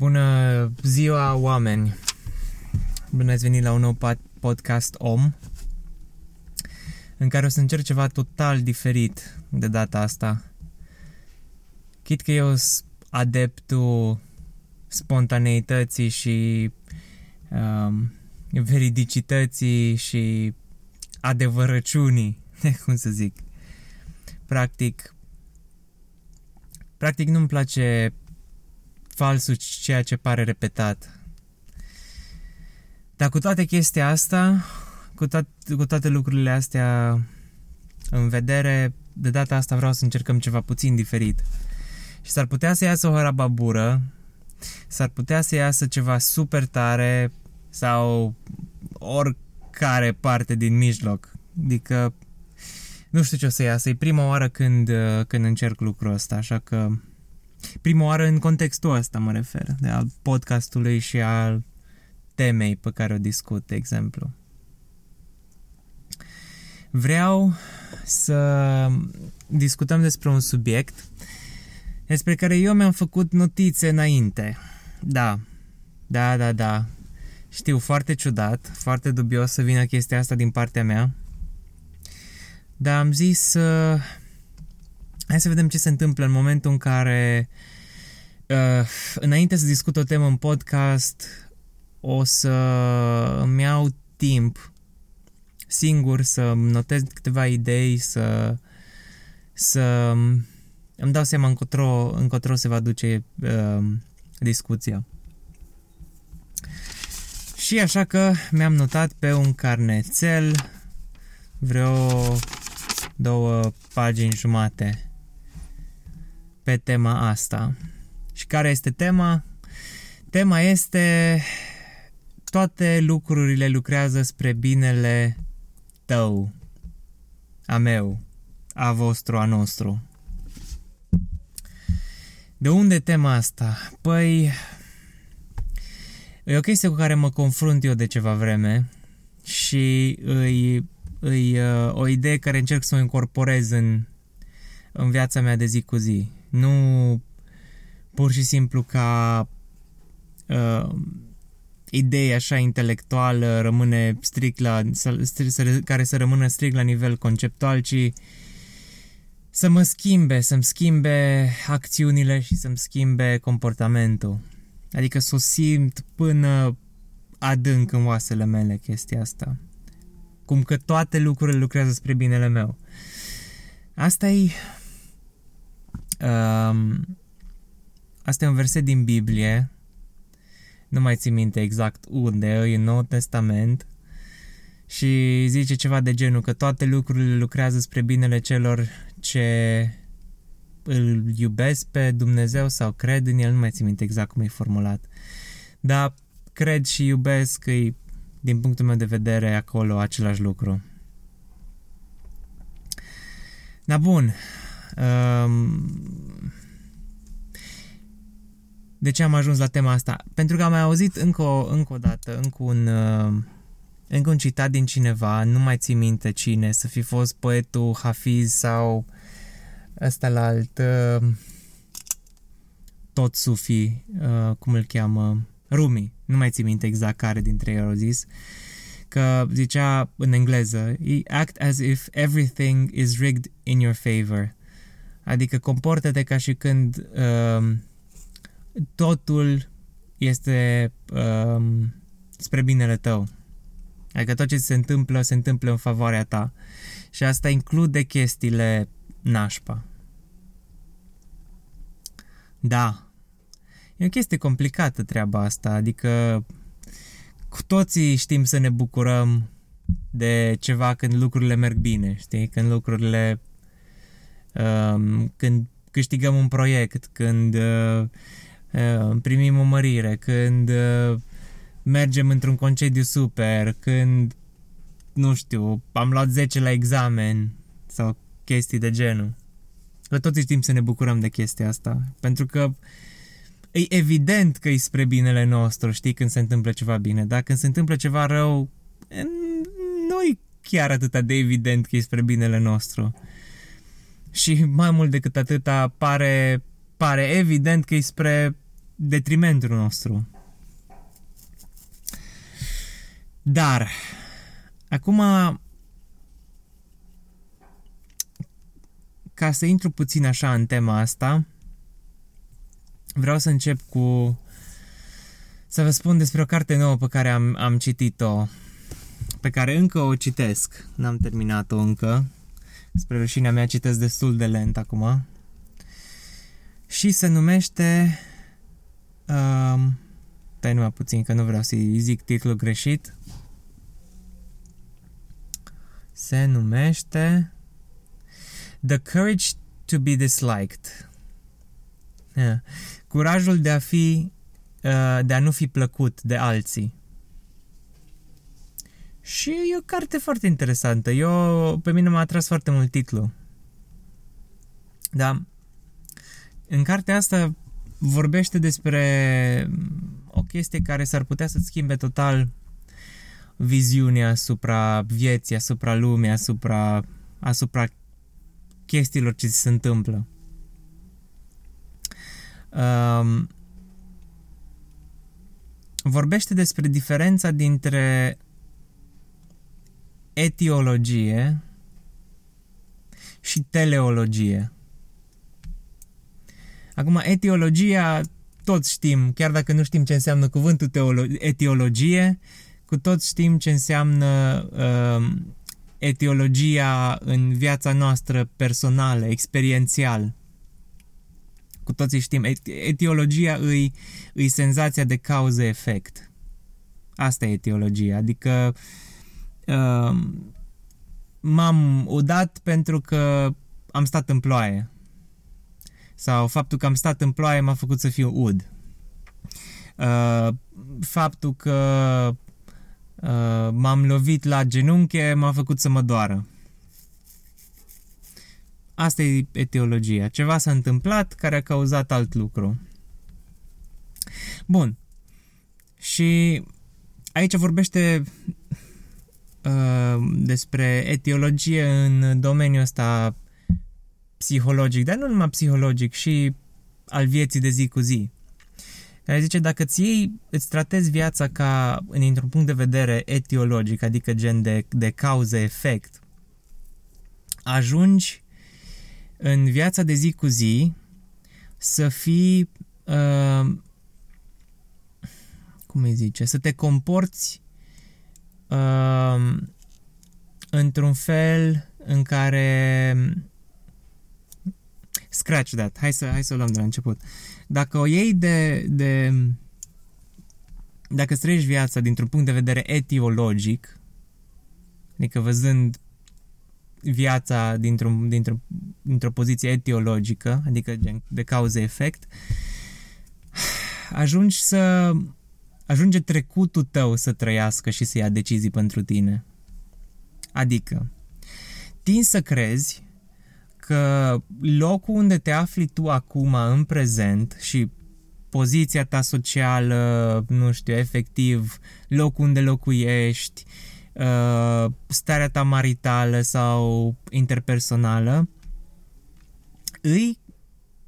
Bună ziua, oameni! Bine ați venit la un nou podcast OM în care o să încerc ceva total diferit de data asta. Chit că eu sunt adeptul spontaneității și um, veridicității și adevărăciunii, cum să zic. Practic, practic nu-mi place falsul ceea ce pare repetat. Dar cu toate chestia asta, cu, to- cu toate lucrurile astea în vedere, de data asta vreau să încercăm ceva puțin diferit. Și s-ar putea să iasă o harababură, s-ar putea să iasă ceva super tare sau oricare parte din mijloc. Adică nu știu ce o să iasă. E prima oară când, când încerc lucrul ăsta, așa că prima oară în contextul ăsta mă refer, de al podcastului și al temei pe care o discut, de exemplu. Vreau să discutăm despre un subiect despre care eu mi-am făcut notițe înainte. Da, da, da, da. Știu, foarte ciudat, foarte dubios să vină chestia asta din partea mea. Dar am zis uh, hai să vedem ce se întâmplă în momentul în care uh, înainte să discut o temă în podcast o să îmi iau timp singur să notez câteva idei, să, să îmi dau seama încotro, încotro se va duce uh, discuția. Și așa că mi-am notat pe un carnețel vreo două pagini jumate pe tema asta. Și care este tema? Tema este toate lucrurile lucrează spre binele tău, a meu, a vostru, a nostru. De unde tema asta? Păi, e o chestie cu care mă confrunt eu de ceva vreme și îi, îi, uh, o idee care încerc să o incorporez în, în viața mea de zi cu zi. Nu pur și simplu ca uh, idee așa intelectuală rămâne strict la, să, să, care să rămână strict la nivel conceptual, ci să mă schimbe, să-mi schimbe acțiunile și să-mi schimbe comportamentul. Adică să o simt până adânc în oasele mele chestia asta. Cum că toate lucrurile lucrează spre binele meu. Asta e... Um, asta e un verset din Biblie nu mai țin minte exact unde, e în Nou Testament și zice ceva de genul că toate lucrurile lucrează spre binele celor ce îl iubesc pe Dumnezeu sau cred în el, nu mai țin minte exact cum e formulat. Dar cred și iubesc că e, din punctul meu de vedere, acolo același lucru. Da, bun. Um, de ce am ajuns la tema asta? Pentru că am mai auzit încă o, încă o dată, încă un, uh, încă un citat din cineva, nu mai țin minte cine, să fi fost poetul Hafiz sau ăsta la alt, uh, tot sufi, uh, cum îl cheamă, Rumi, nu mai țin minte exact care dintre ei au zis, că zicea în engleză, act as if everything is rigged in your favor. Adică comportă-te ca și când uh, totul este um, spre binele tău. Adică tot ce se întâmplă, se întâmplă în favoarea ta. Și asta include chestiile nașpa. Da. E o chestie complicată treaba asta, adică cu toții știm să ne bucurăm de ceva când lucrurile merg bine, știi? Când lucrurile... Um, când câștigăm un proiect, când uh, uh, primim o mărire, când uh, mergem într-un concediu super, când, nu știu, am luat 10 la examen sau chestii de genul. Că toți știm să ne bucurăm de chestia asta, pentru că e evident că e spre binele nostru, știi, când se întâmplă ceva bine, dar când se întâmplă ceva rău, nu e chiar atât de evident că e spre binele nostru. Și mai mult decât atâta pare, pare evident că e spre detrimentul nostru. Dar, acum, ca să intru puțin așa în tema asta, vreau să încep cu să vă spun despre o carte nouă pe care am, am citit-o, pe care încă o citesc. N-am terminat-o încă. Spre rușinea mea citesc destul de lent acum. Și se numește... Um, pe numai puțin că nu vreau să-i zic titlul greșit. Se numește The Courage to be Disliked. Yeah. Curajul de a fi uh, de a nu fi plăcut de alții. Și e o carte foarte interesantă. Eu, pe mine m-a atras foarte mult titlul. Da. În cartea asta vorbește despre o chestie care s-ar putea să-ți schimbe total viziunea asupra vieții, asupra lumii, asupra, asupra chestiilor ce ți se întâmplă. Um, vorbește despre diferența dintre etiologie și teleologie. Acum, etiologia, toți știm, chiar dacă nu știm ce înseamnă cuvântul teolo- etiologie, cu toți știm ce înseamnă uh, etiologia în viața noastră personală, experiențial. Cu toții știm, etiologia îi, îi senzația de cauză-efect. Asta e etiologia, adică uh, m-am udat pentru că am stat în ploaie. Sau faptul că am stat în ploaie m-a făcut să fiu ud. Uh, faptul că uh, m-am lovit la genunche m-a făcut să mă doară. Asta e etiologia. Ceva s-a întâmplat care a cauzat alt lucru. Bun. Și aici vorbește uh, despre etiologie în domeniul ăsta psihologic, dar nu numai psihologic, și al vieții de zi cu zi. Care zice, dacă ți iei, îți tratezi viața ca, dintr-un punct de vedere etiologic, adică gen de, de cauză-efect, ajungi în viața de zi cu zi să fii, uh, cum îi zice, să te comporți uh, într-un fel în care scratch that, hai să, hai să o luăm de la început. Dacă o iei de, de dacă trăiești viața dintr-un punct de vedere etiologic, adică văzând viața dintr-o, dintr-o, dintr-o poziție etiologică, adică de cauză-efect, ajungi să ajunge trecutul tău să trăiască și să ia decizii pentru tine. Adică, tin să crezi că locul unde te afli tu acum în prezent și poziția ta socială, nu știu, efectiv, locul unde locuiești, uh, starea ta maritală sau interpersonală, îi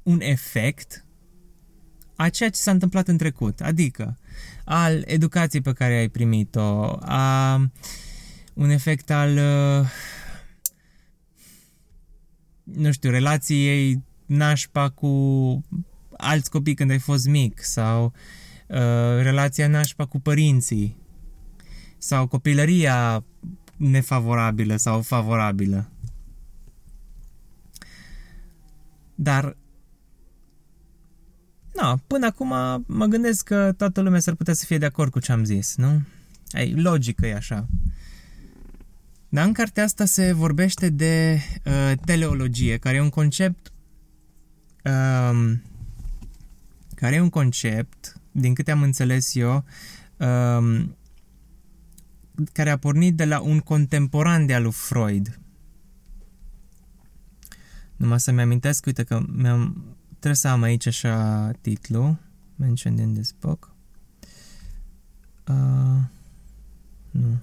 un efect a ceea ce s-a întâmplat în trecut, adică al educației pe care ai primit-o, a un efect al uh, nu știu, relației nașpa cu alți copii când ai fost mic sau uh, relația nașpa cu părinții sau copilăria nefavorabilă sau favorabilă. Dar Na, până acum mă gândesc că toată lumea s-ar putea să fie de acord cu ce am zis, nu? Ai, logică e așa. Dar în cartea asta se vorbește de uh, teleologie, care e un concept uh, care e un concept, din câte am înțeles eu, uh, care a pornit de la un contemporan de al lui Freud. Numai să-mi amintesc, uite că mi-am, Trebuie să am aici așa titlu, mentioned in this book. Uh, nu.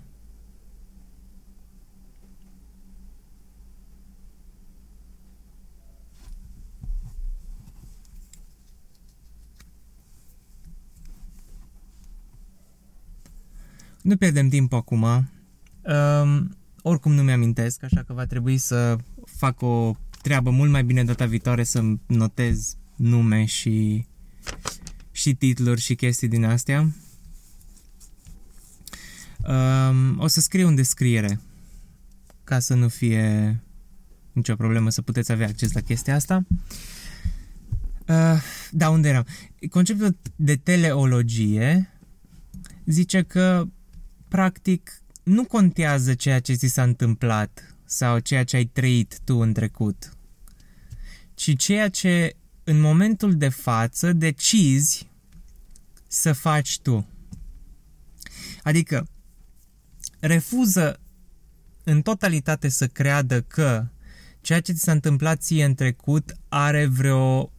Nu pierdem timp acum. Um, oricum nu mi-amintesc, așa că va trebui să fac o treabă mult mai bine data viitoare să notez nume și, și titluri și chestii din astea. Um, o să scriu în descriere ca să nu fie nicio problemă să puteți avea acces la chestia asta. Uh, da, unde eram? Conceptul de teleologie zice că practic nu contează ceea ce ți s-a întâmplat sau ceea ce ai trăit tu în trecut, ci ceea ce în momentul de față decizi să faci tu. Adică refuză în totalitate să creadă că ceea ce ți s-a întâmplat ție în trecut are vreo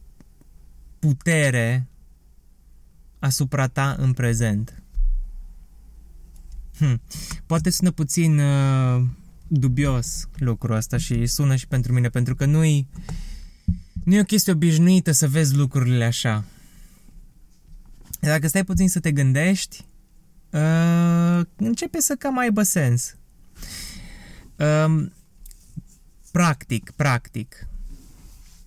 putere asupra ta în prezent. Hm. Poate sună puțin uh, dubios lucrul ăsta și sună și pentru mine, pentru că nu-i, nu e o chestie obișnuită să vezi lucrurile așa. Dacă stai puțin să te gândești, uh, începe să cam aibă sens. Uh, practic, practic,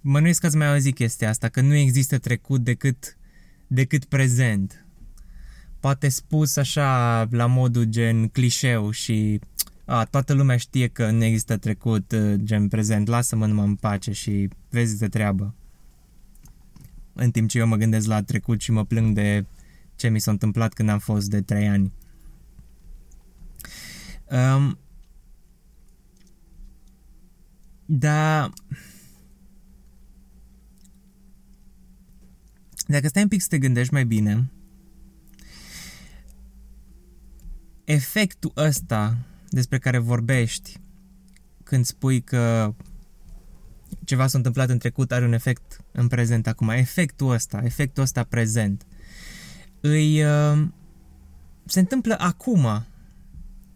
mănuiesc că ați mai auzit chestia asta, că nu există trecut decât, decât prezent. Poate spus așa la modul gen clișeu și a, toată lumea știe că nu există trecut uh, gen prezent, lasă-mă numai în pace și vezi de treabă. În timp ce eu mă gândesc la trecut și mă plâng de ce mi s-a întâmplat când am fost de 3 ani. Um, da, Dacă stai un pic să te gândești mai bine, efectul ăsta despre care vorbești când spui că ceva s-a întâmplat în trecut are un efect în prezent acum, efectul ăsta, efectul ăsta prezent, îi, uh, se întâmplă acum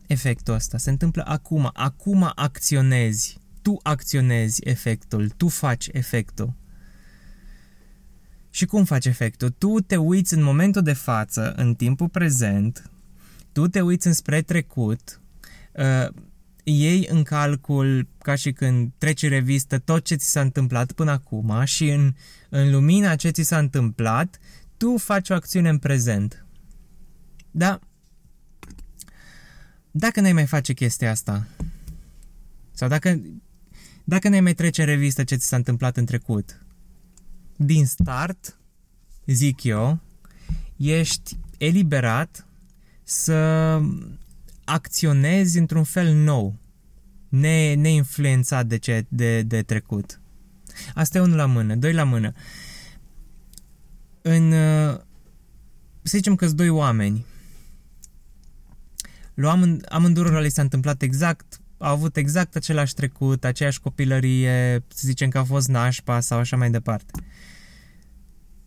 efectul ăsta, se întâmplă acum, acum acționezi, tu acționezi efectul, tu faci efectul. Și cum faci efectul? Tu te uiți în momentul de față, în timpul prezent, tu te uiți înspre trecut, uh, iei în calcul, ca și când treci revistă, tot ce ți s-a întâmplat până acum și în, în lumina ce ți s-a întâmplat, tu faci o acțiune în prezent. Da? Dacă n-ai mai face chestia asta, sau dacă, dacă n-ai mai trece în revistă ce ți s-a întâmplat în trecut, din start, zic eu, ești eliberat să acționezi într-un fel nou, ne, neinfluențat de, ce, de, de trecut. Asta e unul la mână. Doi la mână. În, să zicem că sunt doi oameni. Lui amând, amândurora li s-a întâmplat exact, au avut exact același trecut, aceeași copilărie, să zicem că a fost nașpa sau așa mai departe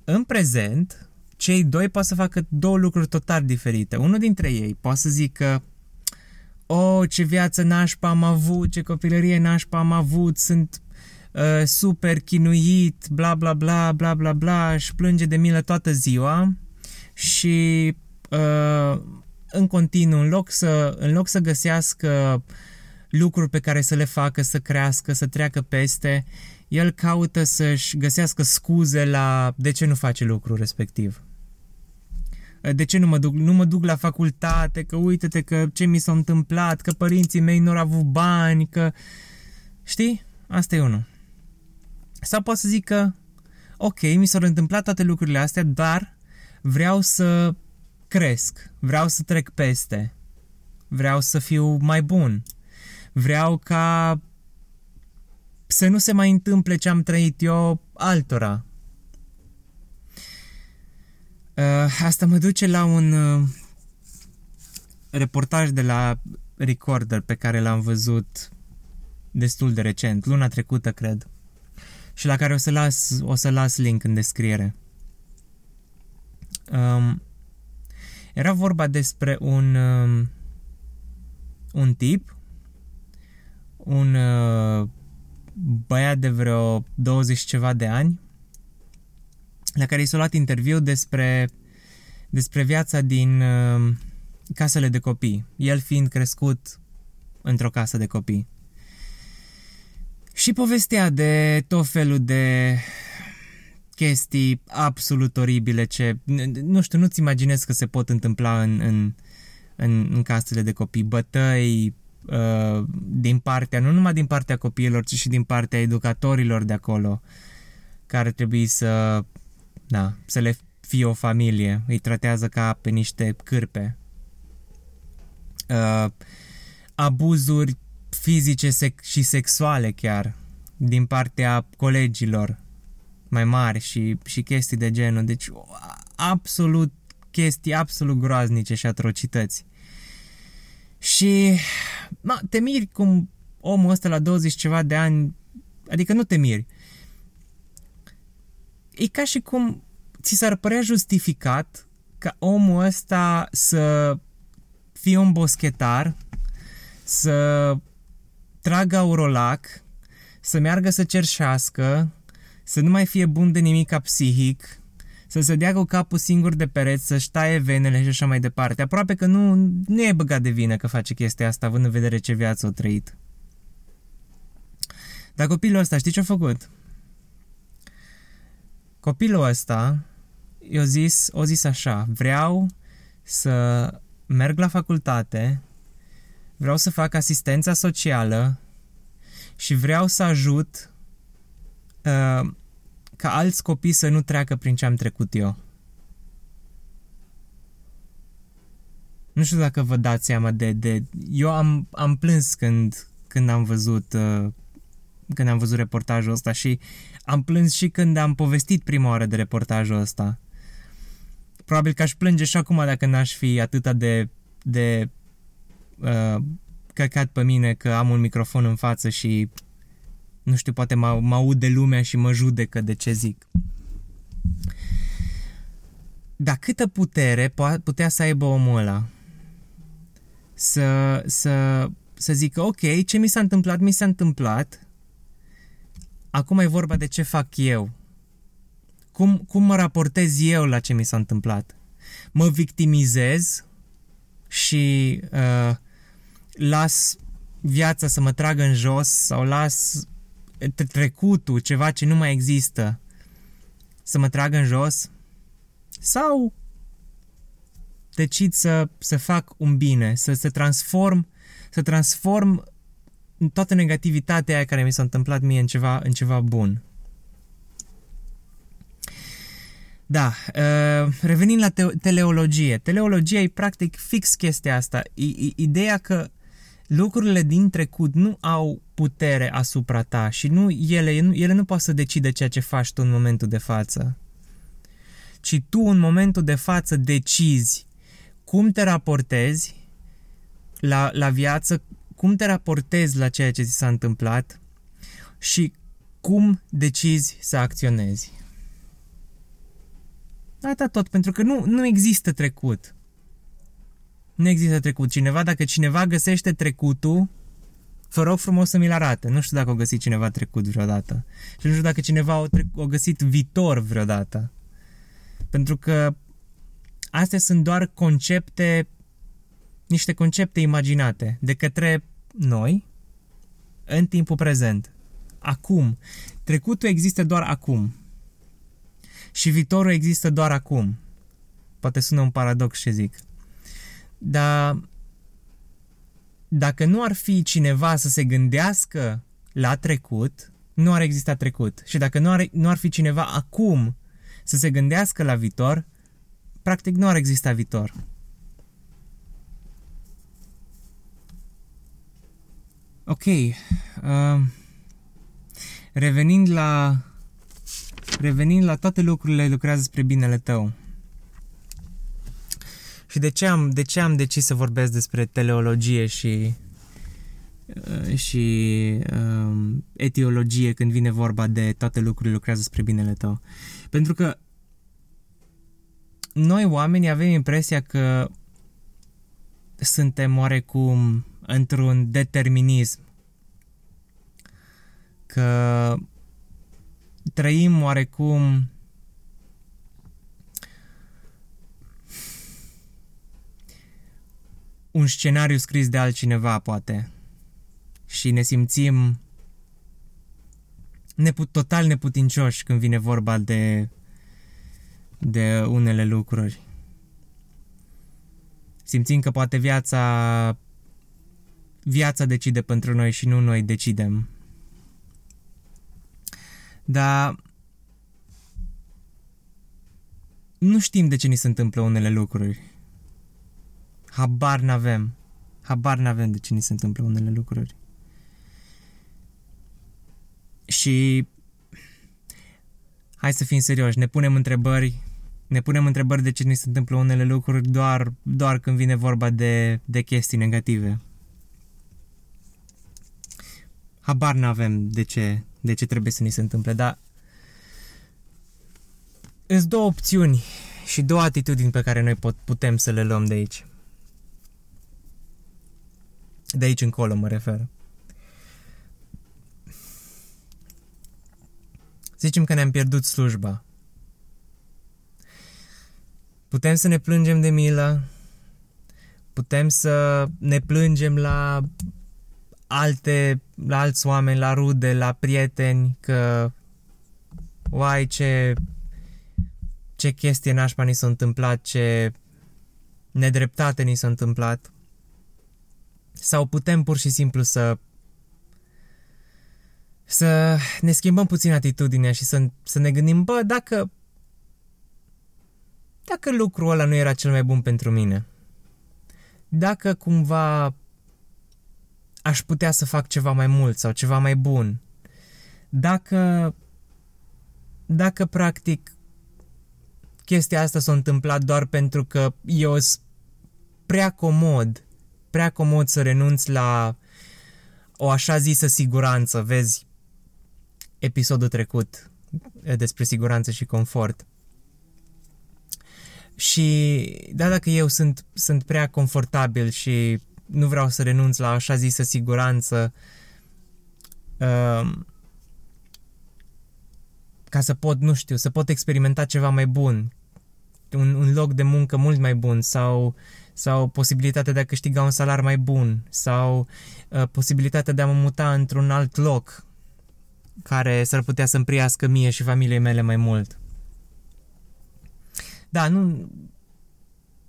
în prezent, cei doi pot să facă două lucruri total diferite. Unul dintre ei poate să zică Oh, ce viață nașpa am avut, ce copilărie nașpa am avut, sunt uh, super chinuit, bla bla bla, bla bla bla, și plânge de milă toată ziua și uh, în continuu, în loc, să, în loc să găsească lucruri pe care să le facă, să crească, să treacă peste, el caută să-și găsească scuze la de ce nu face lucrul respectiv. De ce nu mă duc, nu mă duc la facultate, că uite-te că ce mi s-a întâmplat, că părinții mei nu au avut bani, că... Știi? Asta e unul. Sau pot să zic că, ok, mi s-au întâmplat toate lucrurile astea, dar vreau să cresc, vreau să trec peste, vreau să fiu mai bun, vreau ca să nu se mai întâmple ce am trăit eu altora. Uh, asta mă duce la un uh, reportaj de la Recorder pe care l-am văzut destul de recent, luna trecută, cred, și la care o să las, o să las link în descriere. Um, era vorba despre un um, un tip, un uh, băiat de vreo 20 ceva de ani, la care i s-a luat interviu despre, despre viața din, uh, casele de copii, el fiind crescut într-o casă de copii. Și povestea de tot felul de chestii absolut oribile ce, nu știu, nu-ți imaginezi că se pot întâmpla în, în, în, în casele de copii, bătăi uh, din partea, nu numai din partea copiilor, ci și din partea educatorilor de acolo, care trebuie să, da, să le fie o familie, îi tratează ca pe niște cârpe. Uh, abuzuri fizice sec- și sexuale chiar din partea colegilor mai mari și, și chestii de genul. Deci absolut chestii absolut groaznice și atrocități. Și ma, te miri cum omul ăsta la 20 ceva de ani, adică nu te miri. E ca și cum ți s-ar părea justificat ca omul ăsta să fie un boschetar, să tragă aurolac, să meargă să cerșească, să nu mai fie bun de nimic ca psihic, să se dea cu capul singur de pereți, să-și taie venele și așa mai departe. Aproape că nu, nu e băgat de vină că face chestia asta, având în vedere ce viață o trăit. Dar copilul ăsta, știi ce-a făcut? Copilul ăsta i-a zis, o zis așa, vreau să merg la facultate, vreau să fac asistența socială și vreau să ajut uh, ca alți copii să nu treacă prin ce am trecut eu. Nu știu dacă vă dați seama de... de eu am, am plâns când, când am văzut uh, când am văzut reportajul ăsta și am plâns și când am povestit prima oară de reportajul ăsta. Probabil că aș plânge și acum dacă n-aș fi atâta de, de uh, căcat pe mine că am un microfon în față și nu știu, poate mă, mă aud de lumea și mă judecă de ce zic. Dar câtă putere putea să aibă omul ăla? Să, să, să zică, ok, ce mi s-a întâmplat, mi s-a întâmplat, acum e vorba de ce fac eu. Cum, cum mă raportez eu la ce mi s-a întâmplat? Mă victimizez și uh, las viața să mă tragă în jos sau las trecutul, ceva ce nu mai există, să mă trag în jos? Sau decid să, să fac un bine, să se transform, să transform toată negativitatea aia care mi s-a întâmplat mie în ceva, în ceva bun. Da, uh, revenind la te- teleologie. Teleologia e practic fix chestia asta. I- i- ideea că lucrurile din trecut nu au putere asupra ta și nu ele, ele nu pot să decide ceea ce faci tu în momentul de față. Ci tu în momentul de față decizi cum te raportezi la, la viață, cum te raportezi la ceea ce ți s-a întâmplat și cum decizi să acționezi. Atât tot, pentru că nu, nu există trecut. Nu există trecut. Cineva, dacă cineva găsește trecutul, vă rog frumos să mi-l arate. Nu știu dacă o găsit cineva trecut vreodată. Și nu știu dacă cineva o, tre- o găsit viitor vreodată. Pentru că astea sunt doar concepte, niște concepte imaginate de către noi în timpul prezent. Acum. Trecutul există doar acum. Și viitorul există doar acum. Poate sună un paradox ce zic. Dar dacă nu ar fi cineva să se gândească la trecut, nu ar exista trecut. Și dacă nu ar, nu ar fi cineva acum să se gândească la viitor, practic nu ar exista viitor. Ok. Uh, revenind la revenind la toate lucrurile lucrează spre binele tău. Și de ce am, de ce am decis să vorbesc despre teleologie și uh, și um, etiologie când vine vorba de toate lucrurile lucrează spre binele tău. Pentru că noi oamenii avem impresia că suntem oarecum într-un determinism. Că trăim oarecum un scenariu scris de altcineva, poate. Și ne simțim neput, total neputincioși când vine vorba de, de unele lucruri. Simțim că poate viața viața decide pentru noi și nu noi decidem. Dar nu știm de ce ni se întâmplă unele lucruri. Habar n-avem. Habar n-avem de ce ni se întâmplă unele lucruri. Și hai să fim serioși, ne punem întrebări, ne punem întrebări de ce ni se întâmplă unele lucruri doar, doar când vine vorba de, de chestii negative. Habar n-avem de ce, de ce trebuie să ni se întâmple, dar sunt două opțiuni și două atitudini pe care noi pot, putem să le luăm de aici. De aici încolo mă refer. Zicem că ne-am pierdut slujba. Putem să ne plângem de milă, putem să ne plângem la alte, la alți oameni, la rude, la prieteni, că uai ce, ce chestie nașpa ni s-a întâmplat, ce nedreptate ni s-a întâmplat. Sau putem pur și simplu să să ne schimbăm puțin atitudinea și să, să ne gândim, bă, dacă dacă lucrul ăla nu era cel mai bun pentru mine, dacă cumva aș putea să fac ceva mai mult sau ceva mai bun, dacă dacă practic chestia asta s-a întâmplat doar pentru că eu sunt prea comod, prea comod să renunț la o așa zisă siguranță, vezi, episodul trecut despre siguranță și confort. Și da, dacă eu sunt, sunt prea confortabil și nu vreau să renunț la așa zisă siguranță uh, ca să pot, nu știu, să pot experimenta ceva mai bun, un, un loc de muncă mult mai bun sau, sau posibilitatea de a câștiga un salar mai bun sau uh, posibilitatea de a mă muta într-un alt loc care s-ar putea să-mi priască mie și familiei mele mai mult. Da, nu...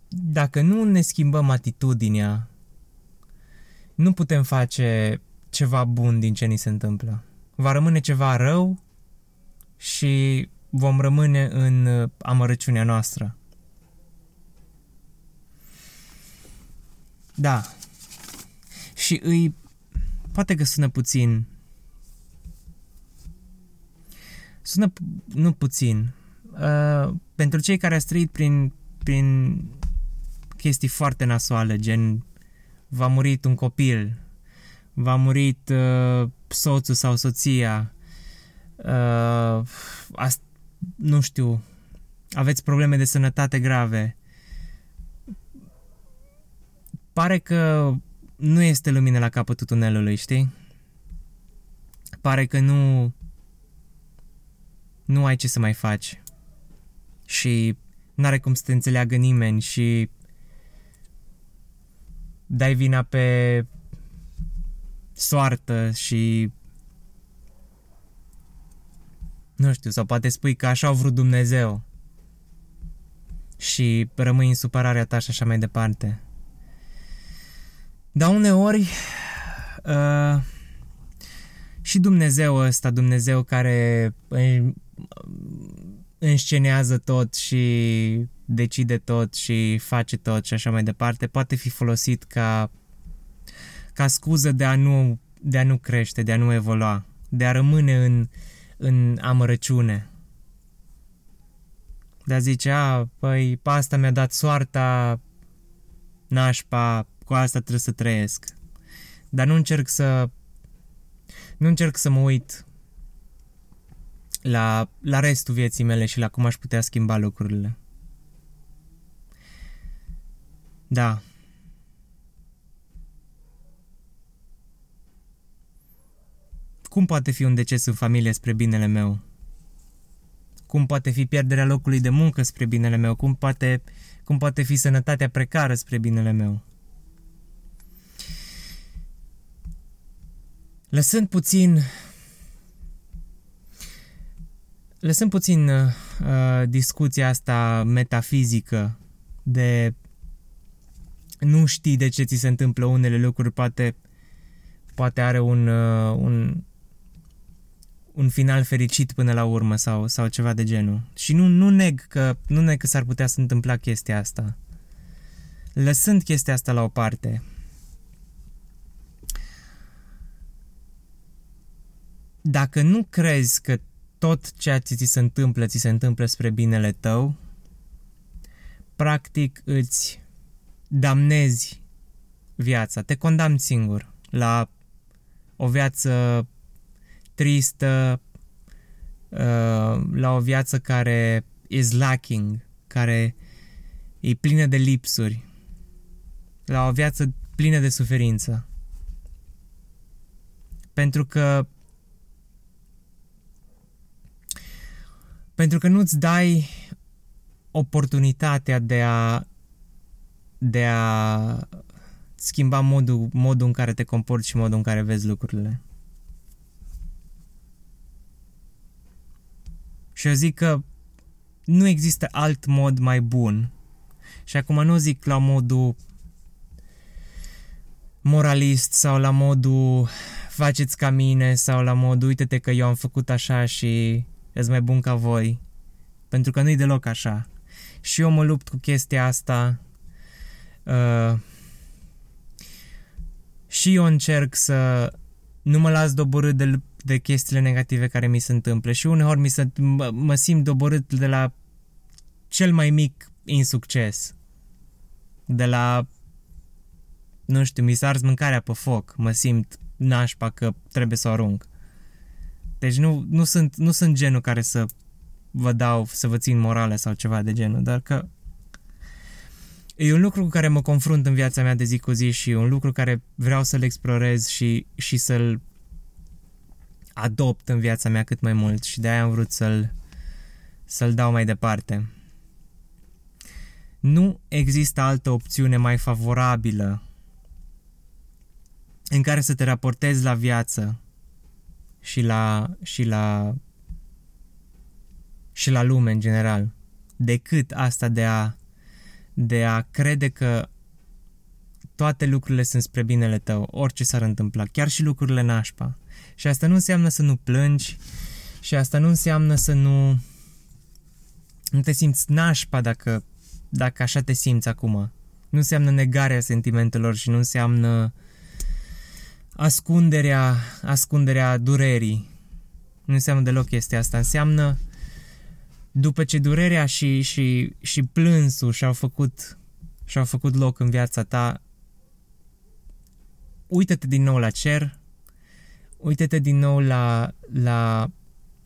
Dacă nu ne schimbăm atitudinea, nu putem face ceva bun din ce ni se întâmplă. Va rămâne ceva rău și vom rămâne în amărăciunea noastră. Da. Și îi... Poate că sună puțin Sună nu puțin. Uh, pentru cei care au trăit prin, prin chestii foarte nasoale, gen v-a murit un copil, v-a murit uh, soțul sau soția, uh, ast- nu știu, aveți probleme de sănătate grave. Pare că nu este lumină la capătul tunelului, știi? Pare că nu nu ai ce să mai faci. Și n-are cum să te înțeleagă nimeni și dai vina pe soartă și nu știu, sau poate spui că așa a vrut Dumnezeu și rămâi în supărarea ta și așa mai departe. Dar uneori uh, și Dumnezeu ăsta, Dumnezeu care înscenează tot și decide tot și face tot și așa mai departe, poate fi folosit ca, ca scuză de a, nu, de a nu crește, de a nu evolua, de a rămâne în, în amărăciune. De a zice, a, păi, pe asta mi-a dat soarta, nașpa, cu asta trebuie să trăiesc. Dar nu încerc să nu încerc să mă uit la, la restul vieții mele și la cum aș putea schimba lucrurile. Da. Cum poate fi un deces în familie spre binele meu? Cum poate fi pierderea locului de muncă spre binele meu? Cum poate, cum poate fi sănătatea precară spre binele meu? Lăsând puțin lăsând puțin uh, discuția asta metafizică de nu știi de ce ți se întâmplă unele lucruri, poate, poate are un, uh, un, un final fericit până la urmă sau, sau ceva de genul. Și nu, nu neg că nu neg că s-ar putea să întâmpla chestia asta. Lăsând chestia asta la o parte, dacă nu crezi că tot ceea ce ți se întâmplă, ți se întâmplă spre binele tău, practic îți damnezi viața, te condamni singur la o viață tristă, uh, la o viață care is lacking, care e plină de lipsuri, la o viață plină de suferință. Pentru că pentru că nu-ți dai oportunitatea de a de a schimba modul, modul în care te comporți și modul în care vezi lucrurile. Și eu zic că nu există alt mod mai bun. Și acum nu zic la modul moralist sau la modul faceți ca mine sau la modul uite-te că eu am făcut așa și ești mai bun ca voi. Pentru că nu-i deloc așa. Și eu mă lupt cu chestia asta. Uh, și eu încerc să nu mă las doborât de, de chestiile negative care mi se întâmplă. Și uneori mi se, mă, mă simt doborât de la cel mai mic insucces. De la nu știu, mi s-a ars mâncarea pe foc, mă simt nașpa că trebuie să o arunc. Deci nu, nu, sunt, nu sunt genul care să vă dau, să vă țin morale sau ceva de genul, dar că e un lucru cu care mă confrunt în viața mea de zi cu zi și un lucru care vreau să-l explorez și, și să-l adopt în viața mea cât mai mult și de aia am vrut să-l, să-l dau mai departe. Nu există altă opțiune mai favorabilă în care să te raportezi la viață și la, și la, și la lume în general, decât asta de a, de a crede că toate lucrurile sunt spre binele tău, orice s-ar întâmpla, chiar și lucrurile nașpa. Și asta nu înseamnă să nu plângi și asta nu înseamnă să nu, nu te simți nașpa dacă, dacă așa te simți acum. Nu înseamnă negarea sentimentelor și nu înseamnă ascunderea, ascunderea durerii. Nu înseamnă deloc chestia asta. Înseamnă după ce durerea și, și, și plânsul și-au făcut, și-au făcut loc în viața ta, uită-te din nou la cer, uită-te din nou la, la,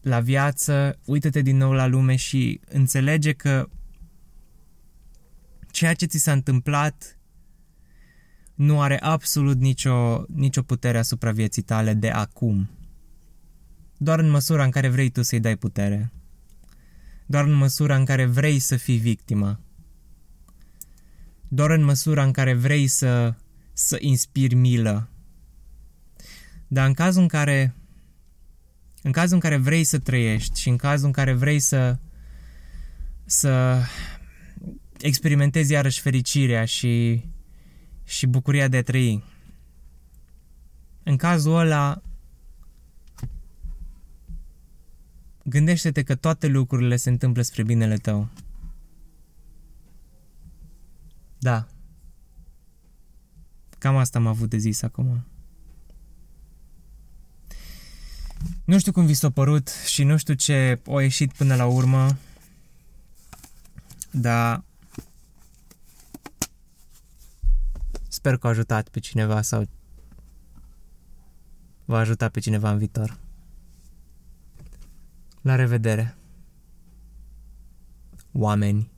la viață, uită-te din nou la lume și înțelege că ceea ce ți s-a întâmplat nu are absolut nicio, nicio putere asupra vieții tale de acum. Doar în măsura în care vrei tu să-i dai putere. Doar în măsura în care vrei să fii victima. Doar în măsura în care vrei să, să inspiri milă. Dar în cazul în care în cazul în care vrei să trăiești și în cazul în care vrei să să experimentezi iarăși fericirea și și bucuria de a trăi. În cazul ăla, gândește-te că toate lucrurile se întâmplă spre binele tău. Da. Cam asta am avut de zis acum. Nu știu cum vi s-a părut și nu știu ce a ieșit până la urmă, dar Sper că a ajutat pe cineva sau va ajuta pe cineva în viitor. La revedere! Oameni!